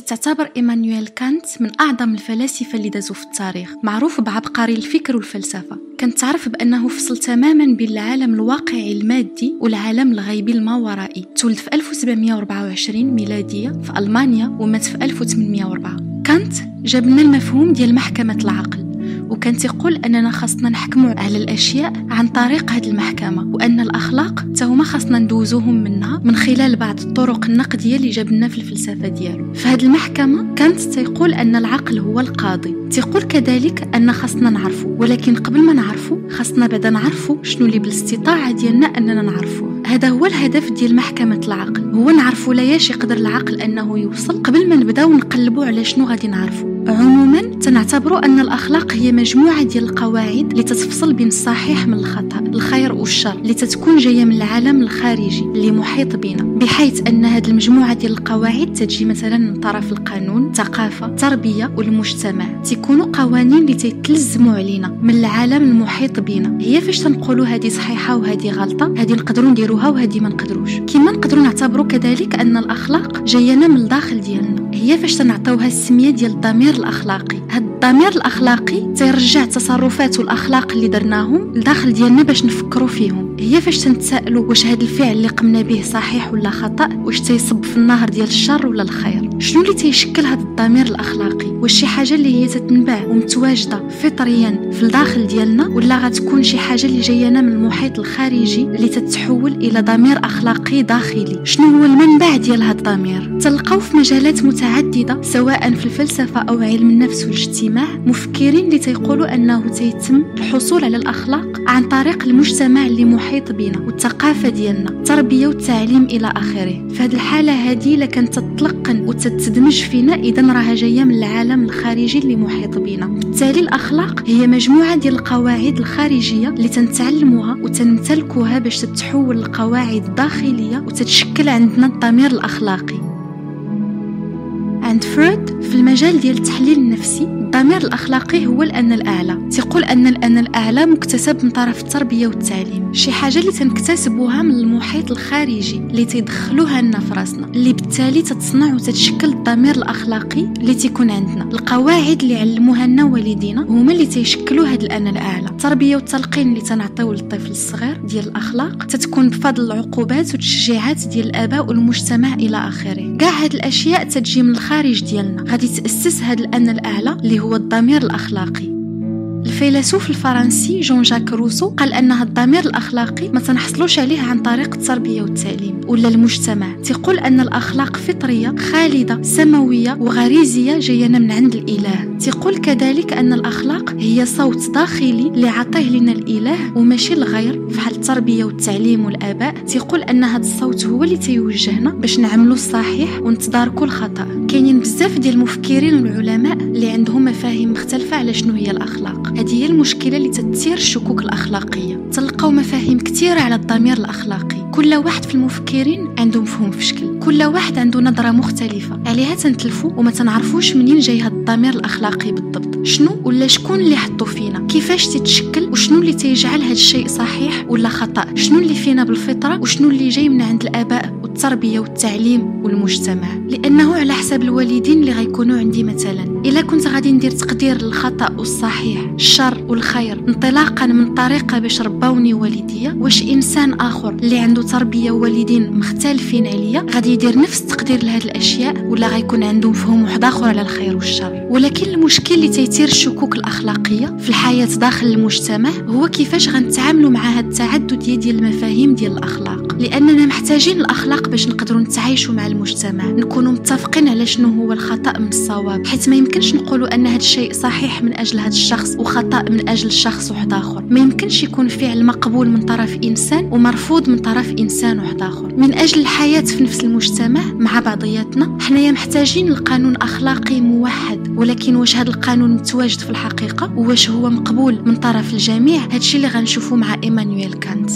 تعتبر إيمانويل كانت من أعظم الفلاسفة اللي دازوا في التاريخ معروف بعبقري الفكر والفلسفة. كانت تعرف بأنه فصل تماما بين العالم الواقعي المادي والعالم الغيبي الماورائي تولد في 1724 ميلادية في ألمانيا ومات في 1804 كانت جاب لنا المفهوم ديال محكمة العقل. وكان تيقول أننا خاصنا نحكموا على الأشياء عن طريق هذه المحكمة وأن الأخلاق هما خاصنا ندوزوهم منها من خلال بعض الطرق النقدية اللي جاب لنا في الفلسفة ديالو. في هذه المحكمة كانت تيقول أن العقل هو القاضي. تيقول كذلك أن خاصنا نعرفه ولكن قبل ما نعرفه خاصنا بعدا نعرفه شنو اللي بالاستطاعة ديالنا أننا نعرفه هذا هو الهدف ديال محكمة العقل. هو نعرفوا لاياش يقدر العقل أنه يوصل. قبل ما نبداو نقلبوا على شنو غادي نعرفوا. عموما تنعتبر أن الأخلاق هي مجموعة ديال القواعد اللي تتفصل بين الصحيح من الخطأ الخير والشر اللي تتكون جاية من العالم الخارجي اللي محيط بنا. بحيث أن هذه المجموعة ديال القواعد تجي مثلا من طرف القانون الثقافة التربية والمجتمع. تكونوا قوانين اللي تتلزموا علينا من العالم المحيط بنا. هي فاش تنقولوا هذه صحيحة وهذه غلطة؟ هذه نقدروا نديروها وهذه ما نقدروش. كما نقدروا نعتبروا كذلك أن الأخلاق جاينا من الداخل ديالنا. هي فاش تنعطيوها السمية ديال الضمير الأخلاقي. هاد الضمير الأخلاقي تيرجع التصرفات والأخلاق اللي درناهم لداخل ديالنا باش نفكروا فيهم. هي فاش تنتسائلوا واش هاد الفعل اللي قمنا به صحيح ولا خطأ واش تيصب في النهر ديال الشر ولا الخير. شنو اللي تيشكل هاد الضمير الأخلاقي؟ واش شي حاجة اللي هي تتنبع ومتواجدة فطريا في الداخل ديالنا ولا غتكون شي حاجة اللي جايانا من المحيط الخارجي اللي تتحول إلى ضمير أخلاقي داخلي. شنو هو المنبع ديال هاد الضمير؟ تلقاو في مجالات متعددة سواء في الفلسفة أو علم النفس والاجتماع مفكرين اللي تيقولوا أنه تيتم الحصول على الأخلاق عن طريق المجتمع اللي محيط بنا والثقافة ديالنا التربية والتعليم إلى آخره. في هذه الحالة هذه لكن تتلقن وتتدمج فينا إذا راها جاية من العالم الخارجي اللي محيط بنا. بالتالي الأخلاق هي مجموعة ديال القواعد الخارجية اللي تنتعلموها وتنمتلكوها باش تتحول القواعد الداخلية وتتشكل عندنا الضمير الأخلاقي. عند فرويد في المجال ديال التحليل النفسي الضمير الأخلاقي هو الأنا الأعلى. تيقول أن الأنا الأعلى مكتسب من طرف التربية والتعليم. شي حاجة اللي تنكتسبوها من المحيط الخارجي اللي تيدخلوها لنا في راسنا اللي بالتالي تتصنع وتتشكل الضمير الأخلاقي اللي تيكون عندنا. القواعد اللي علموها لنا والدينا هما اللي تيشكلوا هاد الأنا الأعلى. التربية والتلقين اللي تنعطيو للطفل الصغير ديال الأخلاق تتكون بفضل العقوبات والتشجيعات ديال الآباء والمجتمع إلى آخره. كاع هاد الأشياء تتجي من الخارج ديالنا. غادي تأسس هاد الأنا الأعلى اللي هو الضمير الأخلاقي. الفيلسوف الفرنسي جون جاك روسو قال ان الضمير الأخلاقي ما تنحصلوش عليه عن طريق التربية والتعليم ولا المجتمع. تقول أن الأخلاق فطرية خالدة سماوية وغريزية جاينا من عند الإله. تقول كذلك أن الأخلاق هي صوت داخلي اللي عطيه لنا الإله وماشي الغير في حال التربية والتعليم والآباء تقول ان هذا الصوت هو اللي تيوجهنا باش نعملوا الصحيح ونتداركوا الخطا كاينين بزاف ديال المفكرين والعلماء اللي عندهم مفاهيم مختلفة على شنو هي الأخلاق. هذه هي المشكلة اللي تثير الشكوك الأخلاقية. تلقاو مفاهيم كثيرة على الضمير الأخلاقي. كل واحد في المفكرين عنده مفهوم في شكل. كل واحد عنده نظرة مختلفة. عليها تنتلفوا وما تنعرفوش منين جاي هاد الضمير الأخلاقي بالضبط. شنو ولا شكون اللي حطو فينا؟ كيفاش تتشكل؟ وشنو اللي تيجعل هاد الشيء صحيح ولا خطأ؟ شنو اللي فينا بالفطرة؟ وشنو اللي جاي من عند الآباء والتربية والتعليم والمجتمع؟ لأنه على حسب الوالدين اللي غيكونوا مثلا. إلا كنت غادي ندير تقدير للخطأ والصحيح الشر والخير انطلاقا من طريقة باش رباوني والديا واش إنسان آخر اللي عنده تربية ووالدين مختلفين عليا غادي يدير نفس التقدير لهاد الأشياء ولا غيكون عنده مفهوم واحد آخر على الخير والشر؟ ولكن المشكل اللي تيثير الشكوك الأخلاقية في الحياة داخل المجتمع هو كيفاش غنتعاملوا مع هاد التعدد ديال المفاهيم ديال الأخلاق. لأننا محتاجين الأخلاق باش نقدروا نتعايشوا مع المجتمع نكونوا متفقين على شنو هو الخطأ من الصواب. حيث ما يمكنش نقولوا أن هاد الشيء صحيح من أجل هاد الشخص وخطأ من أجل شخص واحد آخر. ما يمكنش يكون فعل مقبول من طرف إنسان ومرفوض من طرف إنسان واحد آخر. من أجل الحياة في نفس المجتمع مع بعضياتنا حنايا محتاجين لقانون أخلاقي موحد. ولكن واش هذا القانون متواجد في الحقيقة؟ واش هو مقبول من طرف الجميع؟ هادشي اللي غنشوفو مع إيمانويل كانت.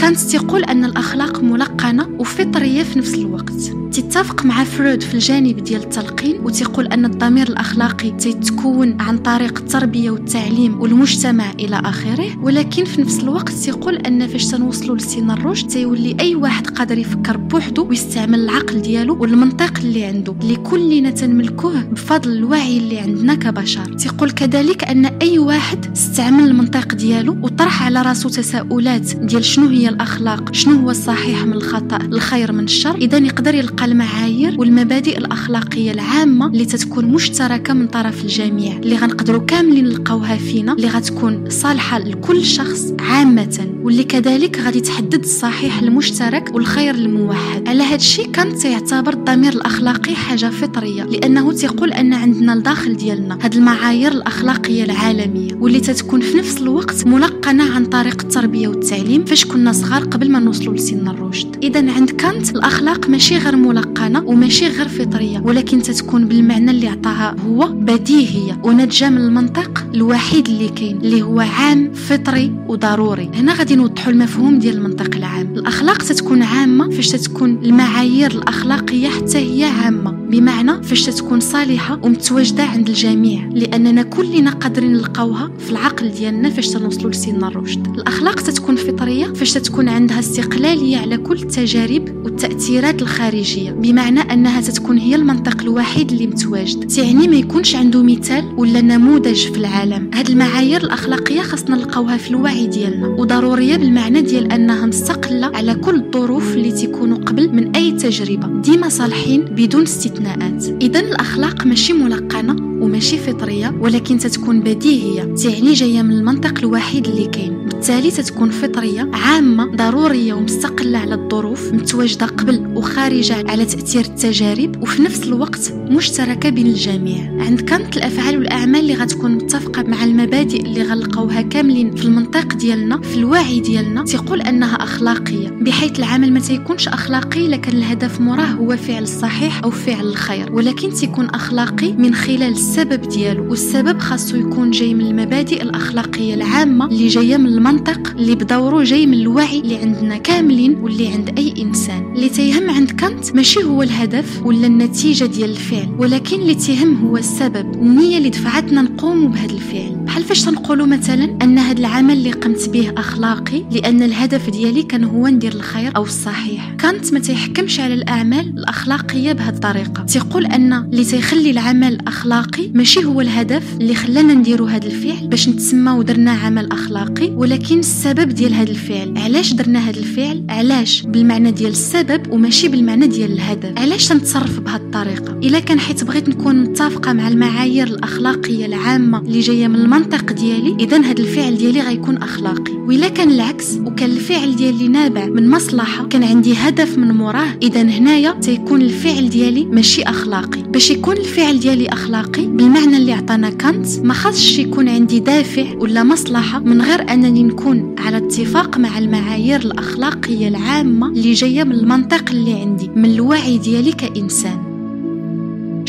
كانت تقول أن الأخلاق ملقنة وفطرية في نفس الوقت. تتفق مع فرويد في الجانب ديال التلقين وتقول أن الضمير الأخلاقي تتكون عن طريق التربية والتعليم والمجتمع إلى آخره ولكن في نفس الوقت تقول أن فاش تنوصلوا لسن الرشد تيولي أي واحد قادر يفكر بوحده ويستعمل العقل ديالو والمنطق اللي عنده اللي كلنا تنملكوه بفضل الوعي اللي عندنا كبشر. تقول كذلك أن أي واحد استعمل المنطق ديالو وطرح على راسو تساؤلات ديال شنو هي الأخلاق. شنو هو الصحيح من الخطأ؟ الخير من الشر. إذا يقدر يلقى المعايير والمبادئ الأخلاقية العامة اللي تتكون مشتركة من طرف الجميع اللي غنقدروا كاملين نلقاوها فينا اللي غتكون صالحة لكل شخص عامة واللي كذلك غادي تحدد الصحيح المشترك والخير الموحد. على هذا الشيء كان تيعتبر الضمير الأخلاقي حاجة فطرية لأنه تيقول أن عندنا الداخل ديالنا هاد المعايير الأخلاقية العالمية واللي تتكون في نفس الوقت ملقنة عن طريق التربية والتعليم. فاش كنا صغار قبل ما نوصلوا لسن الرشد. إذا عند كانت الأخلاق ماشي غير ملقنة وماشي غير فطرية ولكن تتكون بالمعنى اللي عطاها هو بديهية وناتجة من المنطق الوحيد اللي كاين اللي هو عام فطري وضروري. هنا غادي نوضحوا المفهوم ديال المنطق العام. الأخلاق تتكون عامة فاش تتكون المعايير الأخلاقية حتى هي عامة بمعنى فاش تتكون صالحة ومتواجدة عند الجميع لأننا كلنا قادرين نلقاوها في العقل ديالنا فاش تنوصلوا لسن الرشد. الأخلاق تتكون فطرية فاش عندها استقلالية على كل التجارب والتأثيرات الخارجية بمعنى أنها تتكون هي المنطق الوحيد اللي متواجد. تعني ما يكونش عنده مثال ولا نموذج في العالم. هاد المعايير الأخلاقية خاصنا نلقاوها في الوعي ديالنا وضرورية بالمعنى ديال أنها مستقلة على كل الظروف اللي تكونوا قبل من أي تجربة. ديما صالحين بدون استثناءات. إذا الأخلاق ماشي ملقنة وماشي فطرية ولكن تتكون بديهية. تعني جاية من المنطق الوحيد اللي كاين. بالتالي تتكون فطرية عامة ضرورية ومستقلة على الظروف متواجدة قبل وخارجة على تأثير التجارب وفي نفس الوقت مشتركة بين الجميع. عند كانت الأفعال والأعمال اللي غتكون متفقة مع المبادئ اللي غنلقاوها كاملين في المنطق ديالنا في الوعي ديالنا تقول أنها أخلاقية. بحيث العمل ما تيكونش أخلاقي لكن الهدف مراه هو فعل الصحيح أو فعل الخير ولكن تيكون أخلاقي من خلال السبب ديالو والسبب خاصو يكون جاي من المبادئ الأخلاقية العامة اللي جاية من المنطق اللي بدوره جاي من الوعي اللي عندنا كاملين واللي عند أي إنسان. اللي تيهم عند كانت ماشي هو الهدف ولا النتيجة ديال الفعل ولكن اللي تيهم هو السبب النية اللي دفعتنا نقوم بهذا الفعل. بحال فاش تنقولوا مثلا أن هذا العمل اللي قمت به أخلاقي لأن الهدف ديالي كان هو ندير الخير أو الصحيح؟ كانت ما تيحكمش على الأعمال الأخلاقية بهذه الطريقة. تيقول أن اللي تيخلي العمل أخلاقي ماشي هو الهدف اللي خلانا نديروا هذا الفعل باش نتسمى ودرنا عمل أخلاقي ولكن السبب ديال هذا الفعل. علاش درنا هذا الفعل؟ علاش؟ بالمعنى ديال السبب وماشي بالمعنى ديال الهدف. علاش تنتصرف بهذه الطريقة؟ إلا كان حيت بغيت نكون متفقة مع المعايير الأخلاقية العامة اللي جاية من المنطق ديالي اذا هذا الفعل ديالي غيكون أخلاقي. وإلا كان العكس وكان الفعل ديالي نابع من مصلحة كان عندي هدف من موراه اذا هنايا تيكون الفعل ديالي ماشي أخلاقي. باش يكون الفعل ديالي أخلاقي بالمعنى اللي عطانا كانت ما خاصش يكون عندي دافع ولا مصلحة من غير أنني نكون على اتفاق مع المعايير الأخلاقية العامة اللي جاية من المنطق اللي عندي من الوعي ديالي كإنسان.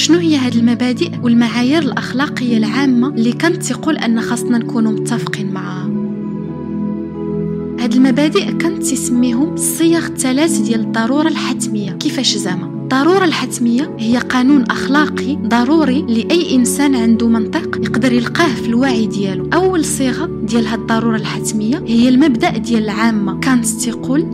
شنو هي هاد المبادئ والمعايير الأخلاقية العامة اللي كانت تقول أن خاصنا نكونوا متفقين معها هاد المبادئ كانت تسميهم الصيغ الثلاث ديال الضرورة الحتمية. كيفاش زعما؟ الضرورة الحتمية هي قانون أخلاقي ضروري لأي إنسان عنده منطق يقدر يلقاه في الوعي ديالو. أول صيغة ديال هاد الضرورة الحتمية هي المبدأ ديال العامة. كانت تقول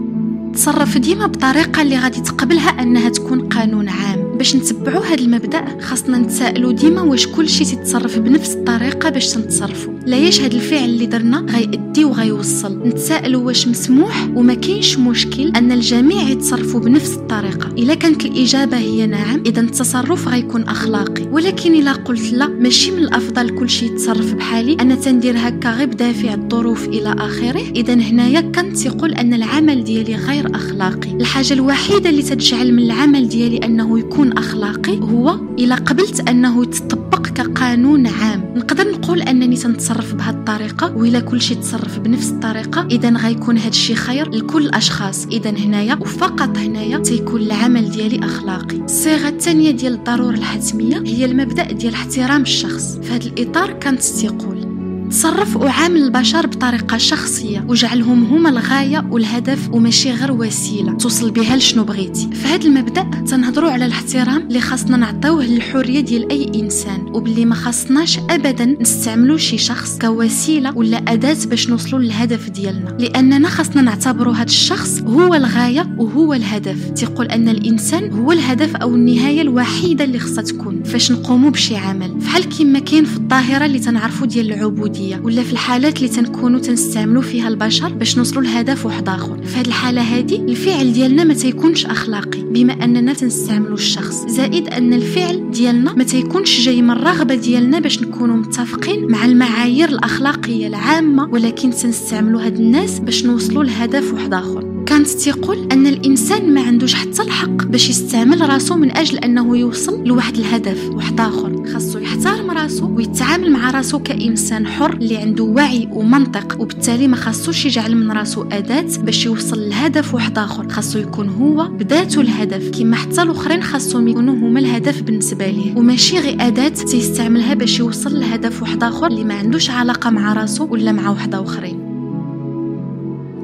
تصرف ديما بطريقة اللي غادي تقبلها أنها تكون قانون عام. باش نتبعوا هذا المبدأ خاصنا نتسائلوا ديما واش كل شيء تتصرف بنفس الطريقة باش تنتصرفوا لا ياش هذا الفعل اللي درنا غيأدي وغيوصل؟ نتسائلوا واش مسموح وما كاينش مشكل أن الجميع يتصرفوا بنفس الطريقة. إلا كانت الإجابة هي نعم إذا التصرف غيكون أخلاقي. ولكن إلا قلت لا ماشي من الأفضل كل شيء يتصرف بحالي أنا تندير هكا غير بدافع الظروف إلى آخره. إذا هنايا كنت يقول أن العمل ديالي غير أخلاقي. الحاجة الوحيدة اللي تجعل من العمل ديالي أنه يكون يكون أخلاقي هو إلا قبلت أنه يتطبق كقانون عام. نقدر نقول أنني تنتصرف بهذه الطريقة وإلا كل شيء تصرف بنفس الطريقة. إذا غيكون هذا الشيء خير لكل الأشخاص. إذا هنايا وفقط هنايا تيكون العمل ديالي أخلاقي. الصيغة الثانية ديال الضرورة الحتمية هي المبدأ ديال احترام الشخص. في هذا الإطار كانت تقول تصرف وعامل البشر بطريقة شخصية وجعلهم هما الغاية والهدف وماشي غير وسيلة. توصل بها لشنو بغيتي. هذا المبدأ تنهضروا على الاحترام اللي خاصنا نعطيوه للحرية ديال أي إنسان وباللي ما خاصناش أبدا نستعملوا شي شخص كوسيلة ولا أداة باش نوصلوا للهدف ديالنا. لأننا خاصنا نعتبروا هذا الشخص هو الغاية وهو الهدف. تقول أن الإنسان هو الهدف أو النهاية الوحيدة اللي خصها تكون فاش نقوموا بشي عمل. فحال كيما كاين في الظاهرة اللي تنعرفوا ديال العبودية. ولا في الحالات اللي تنكونوا تنستعملوا فيها البشر باش نوصلوا لهدف واحد آخر. في هذه الحالة هذه الفعل ديالنا ما تيكونش أخلاقي بما أننا تنستعملوا الشخص. زائد أن الفعل ديالنا ما تيكونش جاي من الرغبة ديالنا باش نكونوا متفقين مع المعايير الأخلاقية العامة ولكن تنستعملوا هاد الناس باش نوصلوا لهدف واحد آخر. كانت تقول أن الإنسان ما عندوش حتى الحق باش يستعمل راسو من أجل أنه يوصل لواحد الهدف واحد آخر. خاصو يحترم راسو ويتعامل مع راسو كإنسان حر اللي عنده وعي ومنطق وبالتالي ما خاصوش يجعل من راسو أداة باش يوصل لهدف واحد آخر. خاصو يكون هو بذاته الهدف. كما حتى الأخرين خاصهم يكونوا هما الهدف بالنسبة ليه. وماشي غير أداة تيستعملها باش يوصل لهدف واحد آخر اللي ما عندوش علاقة مع راسو ولا مع وحده آخرين.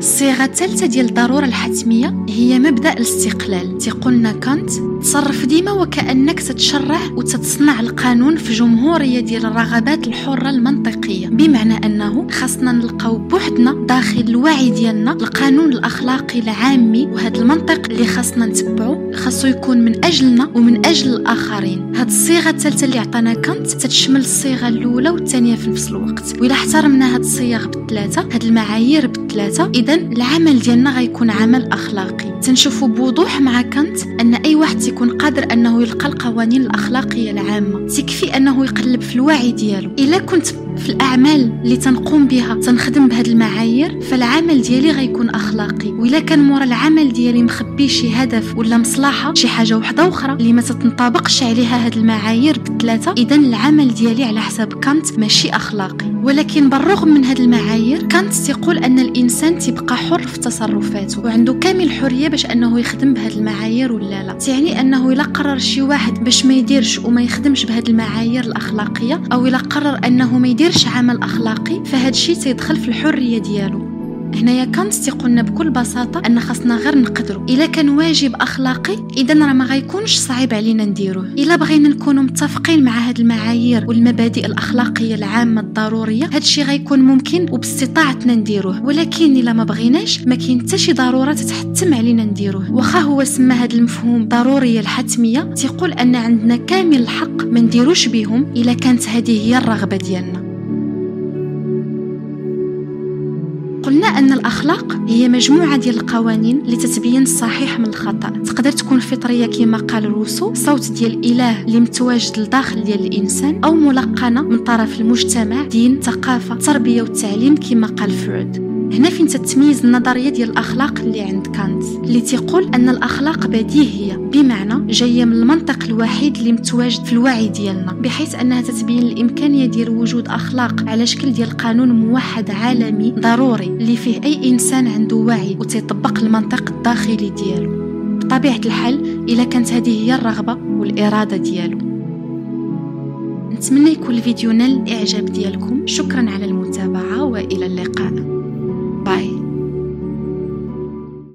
الصيغة الثالثة ديال الضرورة الحتمية هي مبدأ الاستقلال. تيقولنا كانت تصرف ديما وكأنك تتشرع وتتصنع القانون في جمهورية ديال الرغبات الحرة المنطقية. بمعنى أنه خاصنا نلقاو بوحدنا داخل الوعي ديالنا القانون الأخلاقي العامي وهذا المنطق اللي خاصنا نتبعو خاصو يكون من أجلنا ومن أجل الآخرين. هاد الصيغة الثالثة اللي عطانا كانت تتشمل الصيغة الأولى والثانية في نفس الوقت. وإلا احترمنا هاد الصيغ بالثلاثة هاد المعايير بالثلاثة إذا العمل ديالنا غيكون عمل أخلاقي. تنشوفوا بوضوح مع كانت أن أي واحد تيكون قادر أنه يلقى القوانين الأخلاقية العامة تكفي أنه يقلب في الوعي ديالو. إلا كنت في الأعمال اللي تنقوم بها تنخدم بهاد المعايير فالعمل ديالي غيكون أخلاقي. وإلا كان مورا العمل ديالي مخبي شي هدف ولا مصلحة شي حاجة وحدة أخرى اللي ما تتنطبقش عليها هاد المعايير بالثلاثة اذا العمل ديالي على حساب كانت ماشي أخلاقي. ولكن بالرغم من هاد المعايير كانت تقول أن الإنسان تبقى حر في تصرفاته وعنده كامل الحريه باش أنه يخدم بهاد المعايير ولا لا. تعني أنه إلا قرر شي واحد باش ما يديرش وما يخدمش بهاد المعايير الأخلاقية أو إلا قرر أنه ما يديرش عمل أخلاقي فهاد الشيء تيدخل في الحرية ديالو. هنايا كانت تيقولنا بكل بساطة أن خاصنا غير نقدروا إلا كان واجب أخلاقي اذا راه ما غيكونش صعيب علينا نديروه. إلا بغينا نكونوا متفقين مع هاد المعايير والمبادئ الأخلاقية العامة الضرورية هاد الشيء غيكون ممكن وباستطاعتنا نديروه. ولكن إلا ما بغيناش ما كاين حتى شي ضرورة تتحتم علينا نديروه. واخا هو سمى هاد المفهوم ضرورية الحتمية تيقول أن عندنا كامل الحق ما نديروش بهم إلا كانت هذه هي الرغبة ديالنا. قلنا أن الأخلاق هي مجموعة ديال القوانين اللي تتبين الصحيح من الخطأ. تقدر تكون فطرية كما قال روسو صوت ديال الإله اللي متواجد لداخل ديال الإنسان أو ملقنة من طرف المجتمع دين ثقافة تربية والتعليم كما قال فرويد. هنا فين تتميز النظرية ديال الأخلاق اللي عند كانت؟ اللي تيقول أن الأخلاق بديهية بمعنى جاية من المنطق الوحيد اللي متواجد في الوعي ديالنا بحيث أنها تتبين الإمكانية ديال وجود أخلاق على شكل ديال قانون موحد عالمي ضروري اللي فيه أي إنسان عنده وعي وتيطبق المنطق الداخلي ديالو. بطبيعة الحال إلا كانت هذه هي الرغبة والإرادة ديالو. نتمنى يكون الفيديو نال الإعجاب ديالكم. شكرا على المتابعة وإلى اللقاء. Bye.